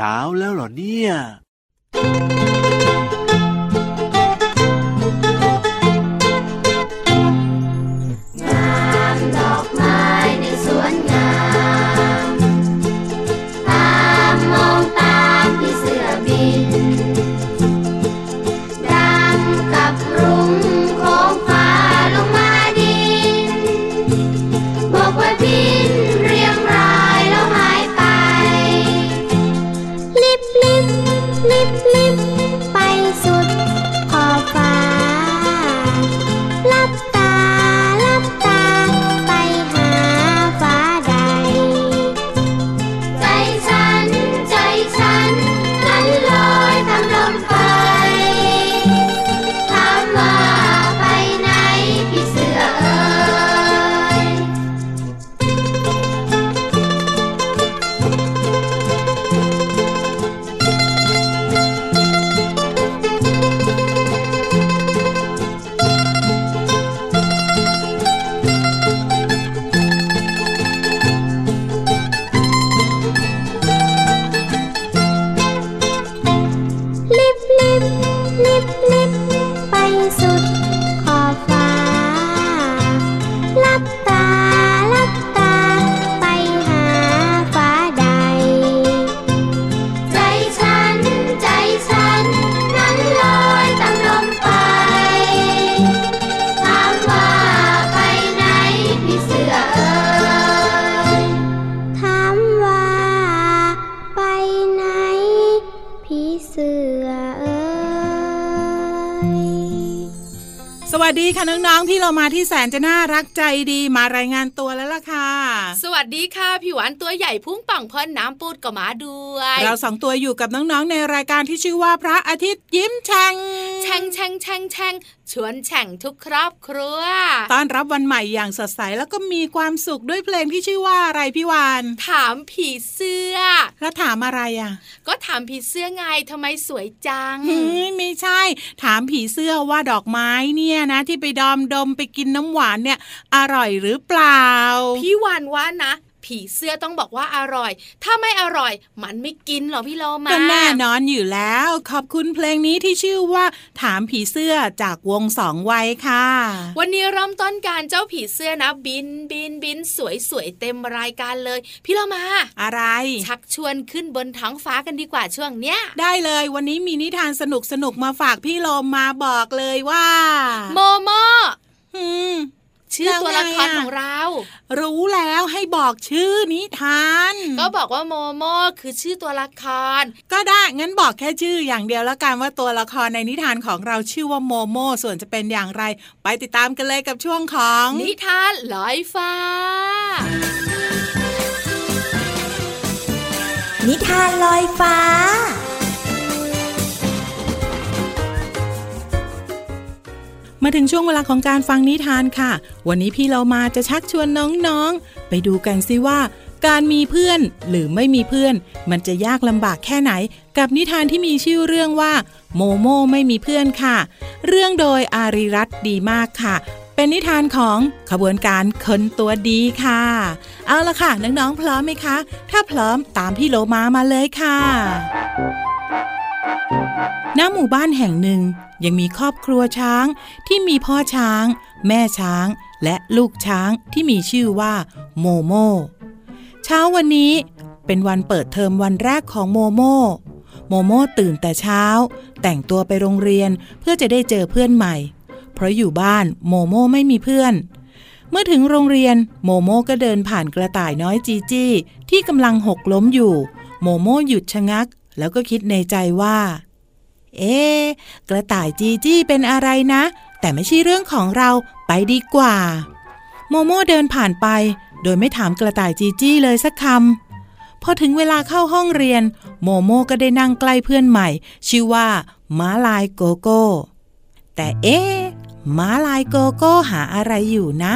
เช้าแล้วเหรอเนี่ย วัสดีค่ะน้องๆ พี่เรามาที่แสนจะน่ารักใจดีมารายงานตัวแล้วล่ะค่ะ สวัสดีค่ะพี่หวานตัวใหญ่พุ่งป่องพ่นน้ำปูดกับมาด้วย เราสองตัวอยู่กับน้องๆในรายการที่ชื่อว่าพระอาทิตย์ยิ้มแฉ่งแฉ่งแฉ่งแฉ่งแฉ่ง ชวนแฉ่งทุกครอบครัว ต้อนรับวันใหม่อย่างสดใสแล้วก็มีความสุขด้วยเพลงที่ชื่อว่าอะไรพี่วาน ถามผีเสื้อ แล้วถามอะไรอะ ก็ถามผีเสื้อไงทำไมสวยจังไม่ใช่ ถามผีเสื้อว่าดอกไม้เนี่ยนะ ที่ไปดอมดมไปกินน้ำหวานเนี่ย อร่อยหรือเปล่า พี่วานว่านะ ผีเสื้อต้องบอกว่าอร่อย ถ้าไม่อร่อย มันไม่กินหรอพี่โลมาก็แน่นอนอยู่แล้ว ขอบคุณเพลงนี้ที่ชื่อว่า ถามผีเสื้อจากวงสองวัยค่ะ วันนี้เริ่มต้นการเจ้าผีเสื้อนะ บินบินบินสวยสวยเต็มรายการเลย พี่โลมา อะไร ชักชวนขึ้นบนท้องฟ้ากันดีกว่าช่วงเนี้ย ได้เลยวันนี้มีนิทานสนุกสนุกมาฝากพี่โลมาบอกเลยว่า โมโมอืม ชื่อตัวละครของเรา รู้แล้วให้บอกชื่อนิทาน ก็บอกว่าโมโมคือชื่อตัวละคร ก็ได้งั้นบอกแค่ชื่ออย่างเดียวแล้วกันว่าตัวละครในนิทานของเราชื่อว่าโมโมส่วนจะเป็นอย่างไร ไปติดตามกันเลยกับช่วงของ นิทานลอยฟ้า นิทานลอยฟ้า มาถึงช่วงเวลาของการฟังนิทานค่ะ วันนี้พี่เรามาจะชักชวนน้องๆ ไปดูกันซิว่า การมีเพื่อนหรือไม่มีเพื่อน มันจะยากลำบากแค่ไหน กับนิทานที่มีชื่อเรื่องว่า โมโมไม่มีเพื่อนค่ะ เรื่องโดยอารีรัตดีมากค่ะ เป็นนิทานของขบวนการคนตัวดีค่ะ เอาละค่ะ น้องๆพร้อมไหมคะ ถ้าพร้อมตามพี่โลมามาเลยค่ะณหมู่บ้านแห่งหนึ่ง ยังมีครอบครัวช้างที่มีพ่อช้าง แม่ช้าง และลูกช้างที่มีชื่อว่าโมโมเช้าวันนี้เป็นวันเปิดเทอมวันแรกของโมโมโมโมตื่นแต่เช้า แต่งตัวไปโรงเรียนเพื่อจะได้เจอเพื่อนใหม่ เพราะอยู่บ้านโมโมไม่มีเพื่อน เมื่อถึงโรงเรียนโมโมก็เดินผ่านกระต่ายน้อยจีจี้ที่กำลังหกล้มอยู่ โมโมหยุดชะงัก แล้วก็คิดในใจว่า เอ๊กระต่ายจีจี้เป็นอะไรนะ แต่ไม่ใช่เรื่องของเราไปดีกว่า โมโมเดินผ่านไป โดยไม่ถามกระต่ายจีจี้เลยสักคำพอถึงเวลาเข้าห้องเรียน โมโมก็ได้นั่งใกล้เพื่อนใหม่ ชื่อว่าม้าลายโกโก้ แต่เอ๊ม้าลายโกโก้หาอะไรอยู่นะ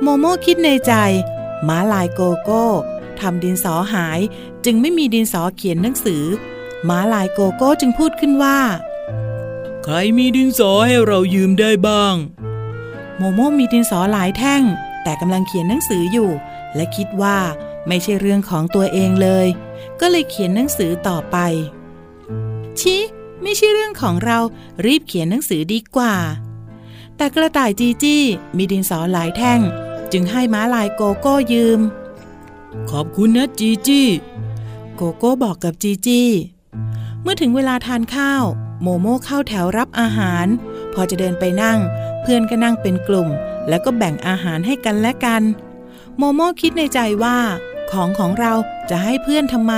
โมโมคิดในใจ ม้าลายโกโก้ทำดินสอหายจึงไม่มีดินสอเขียนหนังสือ ม้าลายโกโก้จึงพูดขึ้นว่า ใครมีดินสอให้เรายืมได้บ้าง โมโมมีดินสอหลายแท่ง แต่กำลังเขียนหนังสืออยู่ และคิดว่าไม่ใช่เรื่องของตัวเองเลย ก็เลยเขียนหนังสือต่อไป ชิไม่ใช่เรื่องของเรารีบเขียนหนังสือดีกว่า แต่กระต่ายจีจี้มีดินสอหลายแท่ง จึงให้ม้าลายโกโก้ยืม ขอบคุณนะจีจี้ โกโก้บอกกับจีจี้ เมื่อถึงเวลาทานข้าว โมโม่เข้าแถวรับอาหาร พอจะเดินไปนั่ง เพื่อนก็นั่งเป็นกลุ่ม แล้วก็แบ่งอาหารให้กันและกัน โมโม่คิดในใจว่า ของของเราจะให้เพื่อนทำไม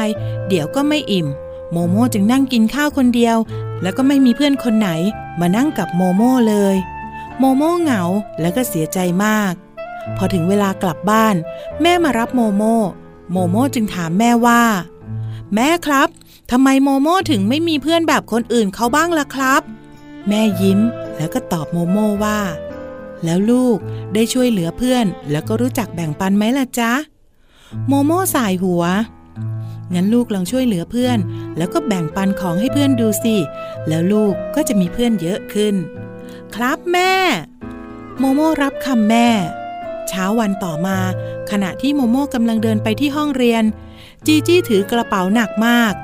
เดี๋ยวก็ไม่อิ่ม โมโม่จึงนั่งกินข้าวคนเดียว แล้วก็ไม่มีเพื่อนคนไหน มานั่งกับโมโม่เลย โมโม่เหงาแล้วก็เสียใจมาก พอถึงเวลากลับบ้าน แม่มารับโมโม่โมโม่จึงถามแม่ว่า แม่ครับ ทำไมโมโม่ถึงไม่มีเพื่อนแบบคนอื่นเขาบ้างล่ะครับ แม่ยิ้มแล้วก็ตอบโมโม่ว่า แล้วลูกได้ช่วยเหลือเพื่อน แล้วก็รู้จักแบ่งปันไหมล่ะจ๊ะ โมโม่สายหัว งั้นลูกลองช่วยเหลือเพื่อน แล้วก็แบ่งปันของให้เพื่อนดูสิ แล้วลูกก็จะมีเพื่อนเยอะขึ้น ครับแม่ โมโม่รับคำแม่ เช้าวันต่อมา ขณะที่โมโม่กำลังเดินไปที่ห้องเรียน จีจี้ถือกระเป๋าหนักมาก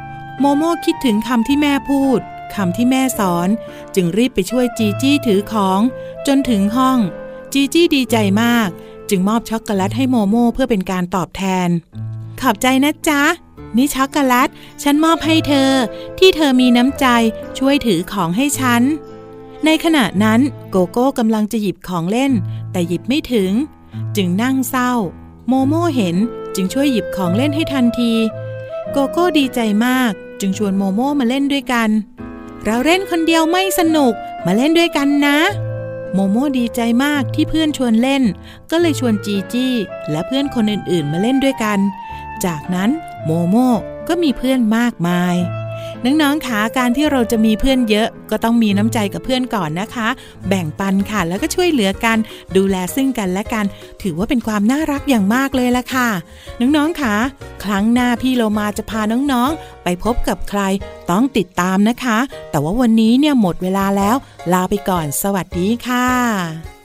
โมโม่คิดถึงคำที่แม่พูดคำที่แม่สอน จึงรีบไปช่วยจีจี้ถือของ จนถึงห้อง จีจี้ดีใจมาก จึงมอบช็อกโกแลตให้โมโม่เพื่อเป็นการตอบแทน ขอบใจนะจ๊ะ นี่ช็อกโกแลต ฉันมอบให้เธอ ที่เธอมีน้ำใจช่วยถือของให้ฉัน ในขณะนั้นโกโก้กำลังจะหยิบของเล่น แต่หยิบไม่ถึง จึงนั่งเศร้า โมโม่เห็นจึงช่วยหยิบของเล่นให้ทันที โกโก้ดีใจมาก จึงชวนโมโม่มาเล่นด้วยกัน เราเล่นคนเดียวไม่สนุกมาเล่นด้วยกันนะ โมโม่ดีใจมากที่เพื่อนชวนเล่น ก็เลยชวนจีจี้และเพื่อนคนอื่นๆมาเล่นด้วยกัน จากนั้นโมโม่ก็มีเพื่อนมากมาย น้องๆคะการที่เราจะมีเพื่อนเยอะ ก็ต้องมีน้ำใจกับเพื่อนก่อนนะคะ แบ่งปันค่ะ แล้วก็ช่วยเหลือกัน ดูแลซึ่งกันและกัน ถือว่าเป็นความน่ารักอย่างมากเลยละค่ะ น้องๆคะครั้งหน้าพี่โลมาจะพาน้องๆ ไปพบกับใครต้องติดตามนะคะ แต่ว่าวันนี้เนี่ยหมดเวลาแล้ว ลาไปก่อน สวัสดีค่ะ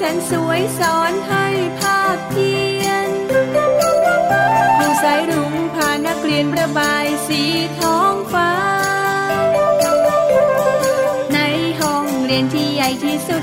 แสนสวยสอนให้ภาพเพียนครูสายรุ้งพานักเรียนประบายสีท้องฟ้า ในห้องเรียนที่ใหญ่ที่สุด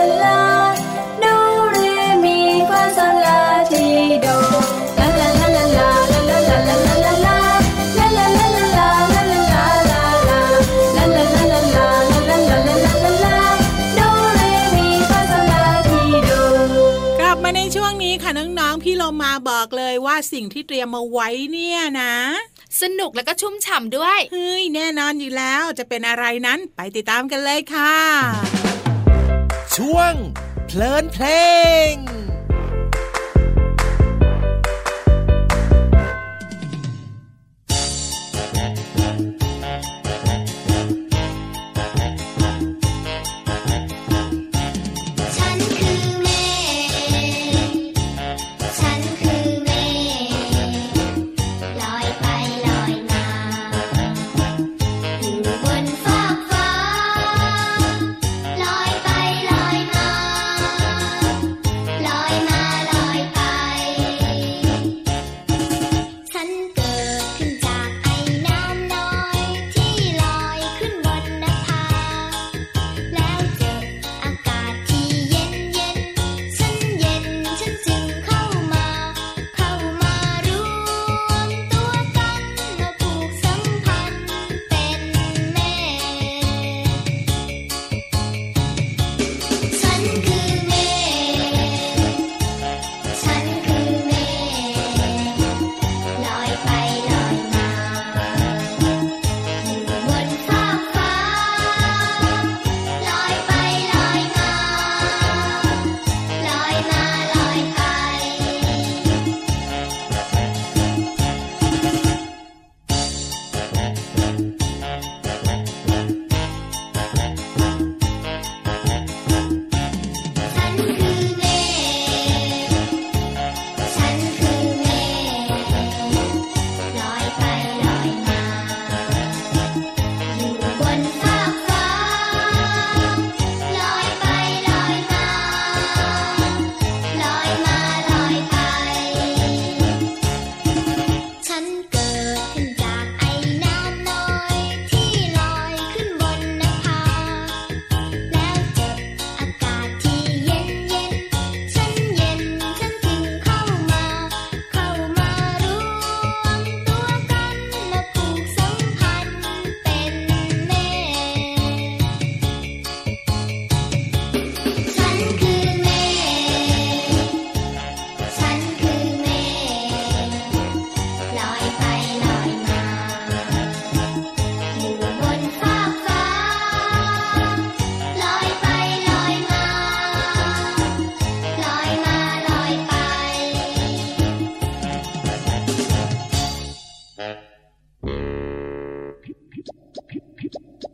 สิ่งที่เตรียมมาไว้เนี่ยนะ สนุกแล้วก็ชุ่มฉ่ำด้วยเฮ้ยแน่นอนอยู่แล้วจะเป็นอะไรนั้นไปติดตามกันเลยค่ะ ช่วงเพลินเพลง って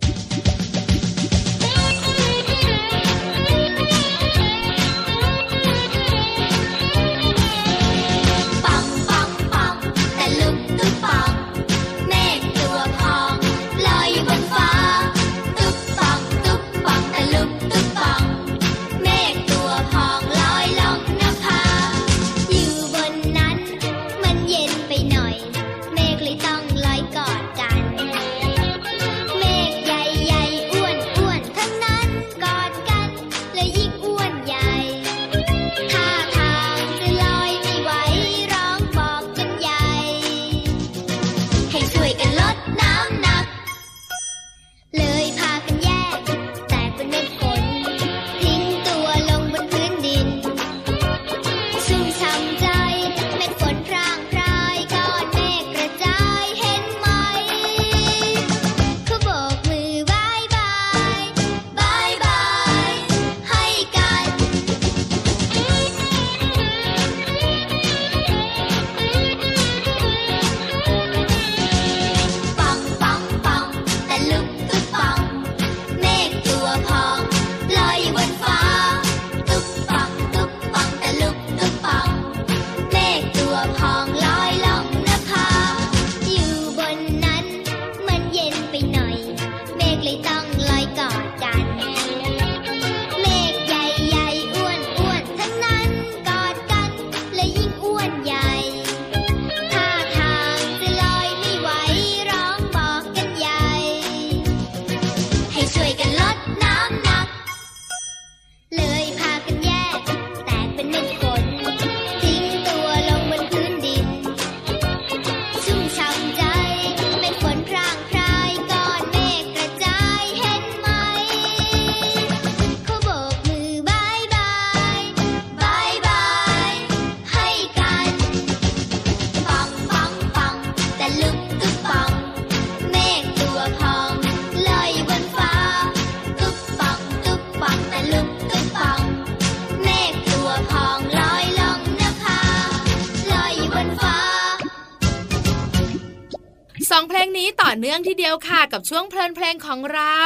ค่ะกับช่วงเพลินเพลงของเรา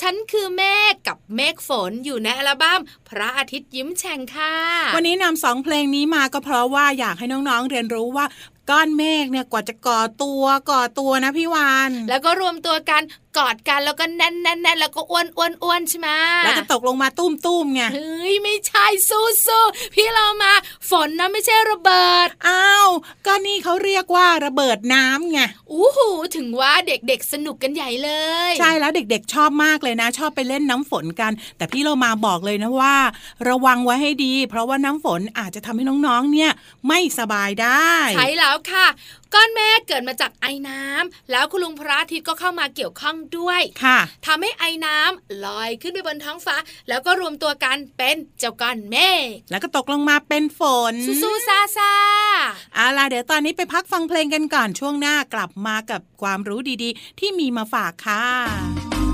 ฉันคือเมฆกับเมฆฝนอยู่ในอัลบั้มพระอาทิตย์ยิ้มแฉ่งค่ะ วันนี้นำสองเพลงนี้มาก็เพราะว่าอยากให้น้องๆเรียนรู้ว่าก้อนเมฆเนี่ยกว่าจะก่อตัวก่อตัวนะพี่วานแล้วก็รวมตัวกันกอดกันแล้วก็แน่นแน่นแน่นแล้วก็อ้วนอ้วนอ้วนใช่ไหมแล้วก็ตกลงมาตุ้มตุ้มๆไงเฮ้ยไม่ใช่สู้สู้พี่เรามาฝนนะไม่ใช่ระเบิดอ้าวก็นี่เขาเรียกว่าระเบิดน้ำไงอู้หูถึงว่าเด็กๆสนุกกันใหญ่เลย ใช่แล้วเด็กๆชอบมากเลยนะ ชอบไปเล่นน้ำฝนกัน แต่พี่เรามาบอกเลยนะว่า ระวังไว้ให้ดี เพราะว่าน้ำฝนอาจจะทำให้น้องๆเนี่ยไม่สบายได้ใช่แล้วค่ะ ก้อนเมฆเกิดมาจากไอ้น้ำแล้วคุณลุงพระอาทิตย์ก็เข้ามาเกี่ยวข้องด้วยค่ะทำให้ไอ้น้ำลอยขึ้นไปบนท้องฟ้า แล้วก็รวมตัวกันเป็นเจ้าก้อนเมฆแล้วก็ตกลงมาเป็นฝนสู้ๆซาซาเอาล่ะเดี๋ยวตอนนี้ไปพักฟังเพลงกันก่อนช่วงหน้ากลับมากับความรู้ดีๆ ที่มีมาฝากค่ะ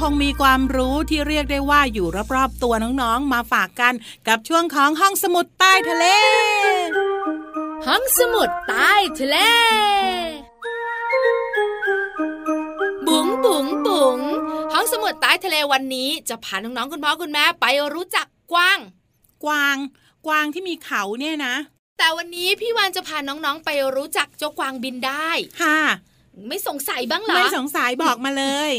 คงมีความรู้ที่เรียกได้ว่าอยู่รอบๆตัวน้องๆ มาฝากกันกับช่วงของห้องสมุดใต้ทะเล ห้องสมุดใต้ทะเล บุ๋งบุ๋งบุ๋งห้องสมุดใต้ทะเลวันนี้ จะพาน้องๆคุณพ่อคุณแม่ไปรู้จักกวาง กวาง กวางที่มีเขาเนี่ยนะแต่วันนี้พี่วานจะพาน้องๆไปรู้จักเจ้ากวางบินได้ ค่ะ ไม่สงสัยบ้างเหรอ ไม่สงสัยบอกมาเลย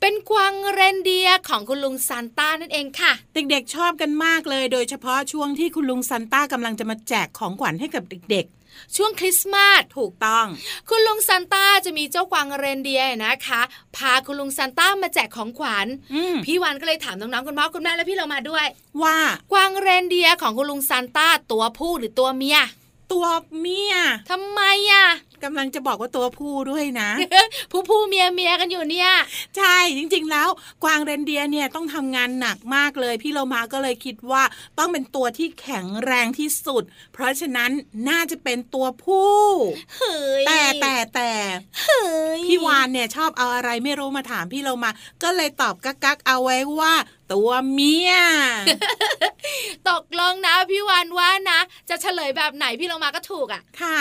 เป็นกวางเรนเดียร์ของคุณลุงซานต้านั่นเองค่ะ เด็กๆชอบกันมากเลย โดยเฉพาะช่วงที่คุณลุงซานต้ากำลังจะมาแจกของขวัญให้กับเด็กช่วงคริสต์มาสๆถูกต้อง คุณลุงซานต้าจะมีเจ้ากวางเรนเดียร์นะคะ พาคุณลุงซานต้ามาแจกของขวัญอืมพี่วานก็เลยถามน้องๆคุณพ่อคุณแม่และพี่เรามาด้วย ว่ากวางเรนเดียร์ของคุณลุงซานต้าตัวผู้หรือตัวเมีย ตัวเมียทำไมอะ กำลังจะบอกว่าตัวผู้ด้วยนะ ผู้ผู้เมียเมียกันอยู่เนี่ย ใช่จริง ๆ แล้ว กวางเรนเดียร์เนี่ยต้องทำงานหนักมากเลย พี่เรามาก็เลยคิดว่าต้องเป็นตัวที่แข็งแรงที่สุด เพราะฉะนั้นน่าจะเป็นตัวผู้เฮ้ยแต่แต่แต่เฮ้ยพี่วานเนี่ยชอบเอาอะไรไม่รู้มาถามพี่เรามา ก็เลยตอบกักกักๆเอาไว้ว่าตัวเมีย ตกลงนะพี่วานว่านะ จะเฉลยแบบไหนพี่เรามาก็ถูกอะ ค่ะ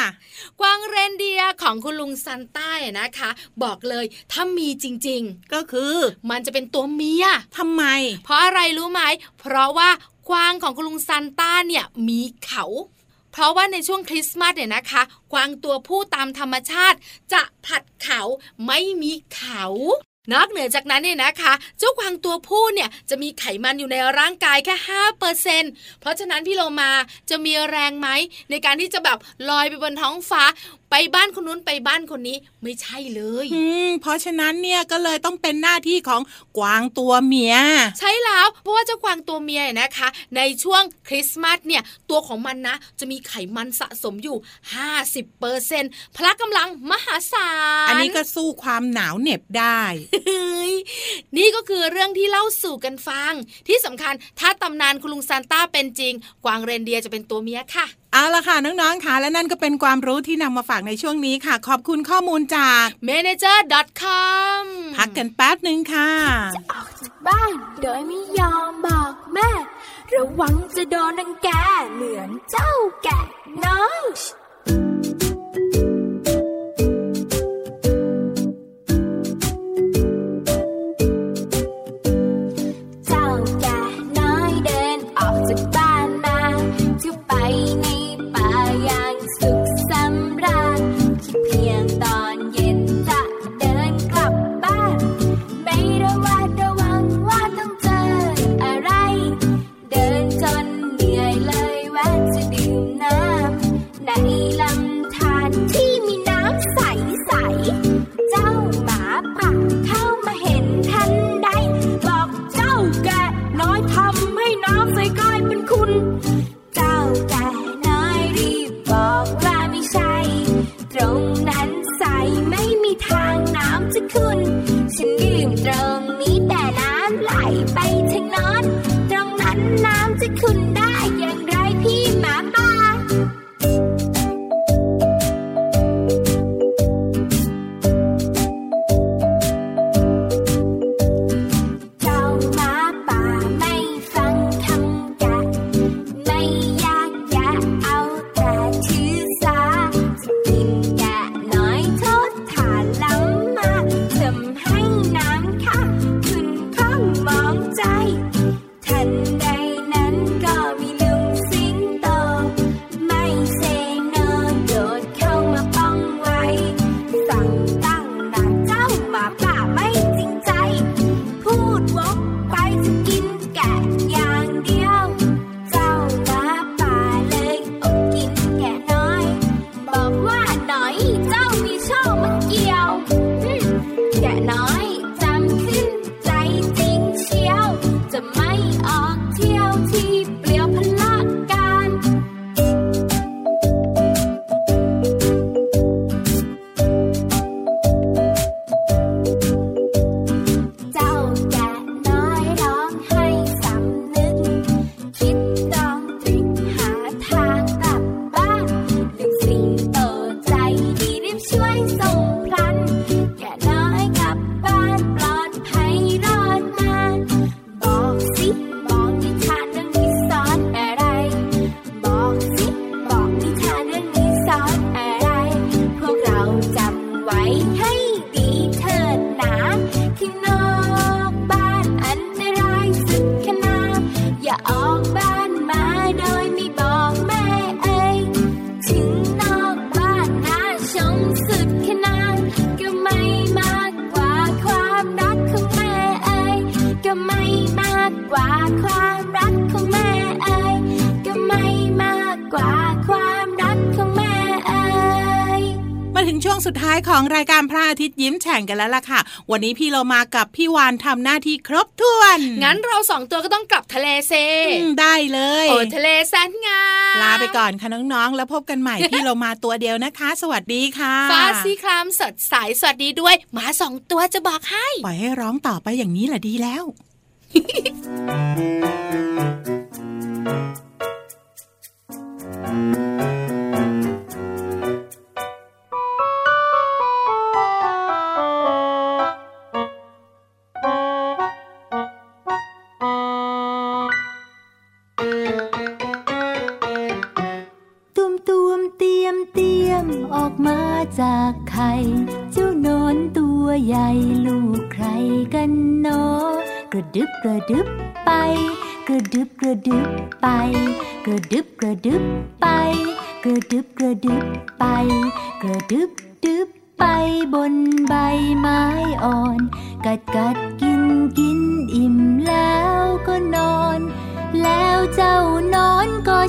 กวางเรนเดียร์ของคุณลุงซันต้าเนี่ยนะคะ บอกเลยถ้ามีจริงก็คือๆมันจะเป็นตัวเมียทำไม เพราะอะไรรู้ไหม เพราะว่ากวางของคุณลุงซันต้าเนี่ยมีเขาเพราะว่าในช่วงคริสต์มาสเนี่ยนะคะ กวางตัวผู้ตามธรรมชาติ จะผลัดเขาไม่มีเขา นอกเหนือจากนั้นเนี่ยนะคะ เจ้ากวางตัวผู้เนี่ยจะมีไขมันอยู่ในร่างกายแค่ห้าเปอร์เซนเพราะฉะนั้นพี่โลมาจะมีแรงไหมในการที่จะแบบลอยไปบนท้องฟ้า ไปบ้านคนนู้นไปบ้านคนนี้ไม่ใช่เลยอืมเพราะฉะนั้นเนี่ยก็เลยต้องเป็นหน้าที่ของกวางตัวเมีย ใช่แล้วเพราะว่าเจ้ากวางตัวเมียเนี่ยนะคะ ในช่วงคริสต์มาสเนี่ยตัวของมันนะ จะมีไขมันสะสมอยู่ 50เปอร์เซ็นพละกำลังมหาศาล อันนี้ก็สู้ความหนาวเหน็บได้เฮ้ยนี่ก็คือเรื่องที่เล่าสู่กันฟัง ที่สำคัญถ้าตำนานคุณลุงซานต้าเป็นจริง กวางเรนเดียร์จะเป็นตัวเมียค่ะ เอาละค่ะน้องๆค่ะและนั่นก็เป็นความรู้ที่นำมาฝากในช่วงนี้ค่ะ ขอบคุณข้อมูลจาก manager.com พักกันแป๊บหนึ่งค่ะออกจากบ้าน โดยไม่ยอมบอกแม่ ระวังจะโดนรังแกเหมือนเจ้าแกะน้อย น้อยทำให้น้ำใสกลายเป็นคุณานกันแล้วล่ะค่ะ วันนี้พี่เรามากับพี่วานทำหน้าที่ครบถ้วน งั้นเราสองตัวก็ต้องกลับทะเลเซได้เลยโอทะเลแสนงามลาไปก่อนค่ะน้องๆ แล้วพบกันใหม่พี่เรามาตัวเดียวนะคะ สวัสดีค่ะฟ้าซีครามสดใสสวัสดีด้วยหมาสองตัวจะบอกให้ปล่อยให้ร้องต่อไปอย่างนี้แหละดีแล้ว Thank you.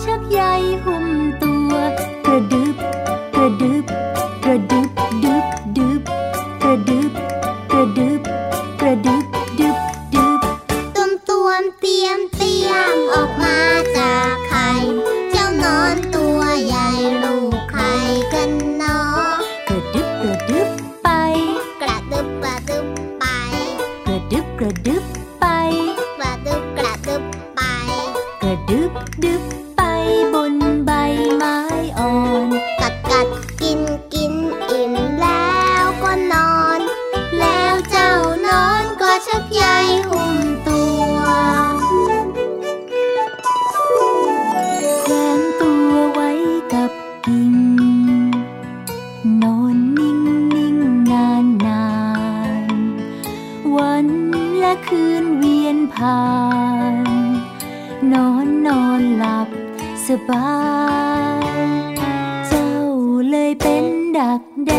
枪。 คืนเวียนผ่าน นอนนอนหลับสบาย เจ้าเลยเป็นดักแด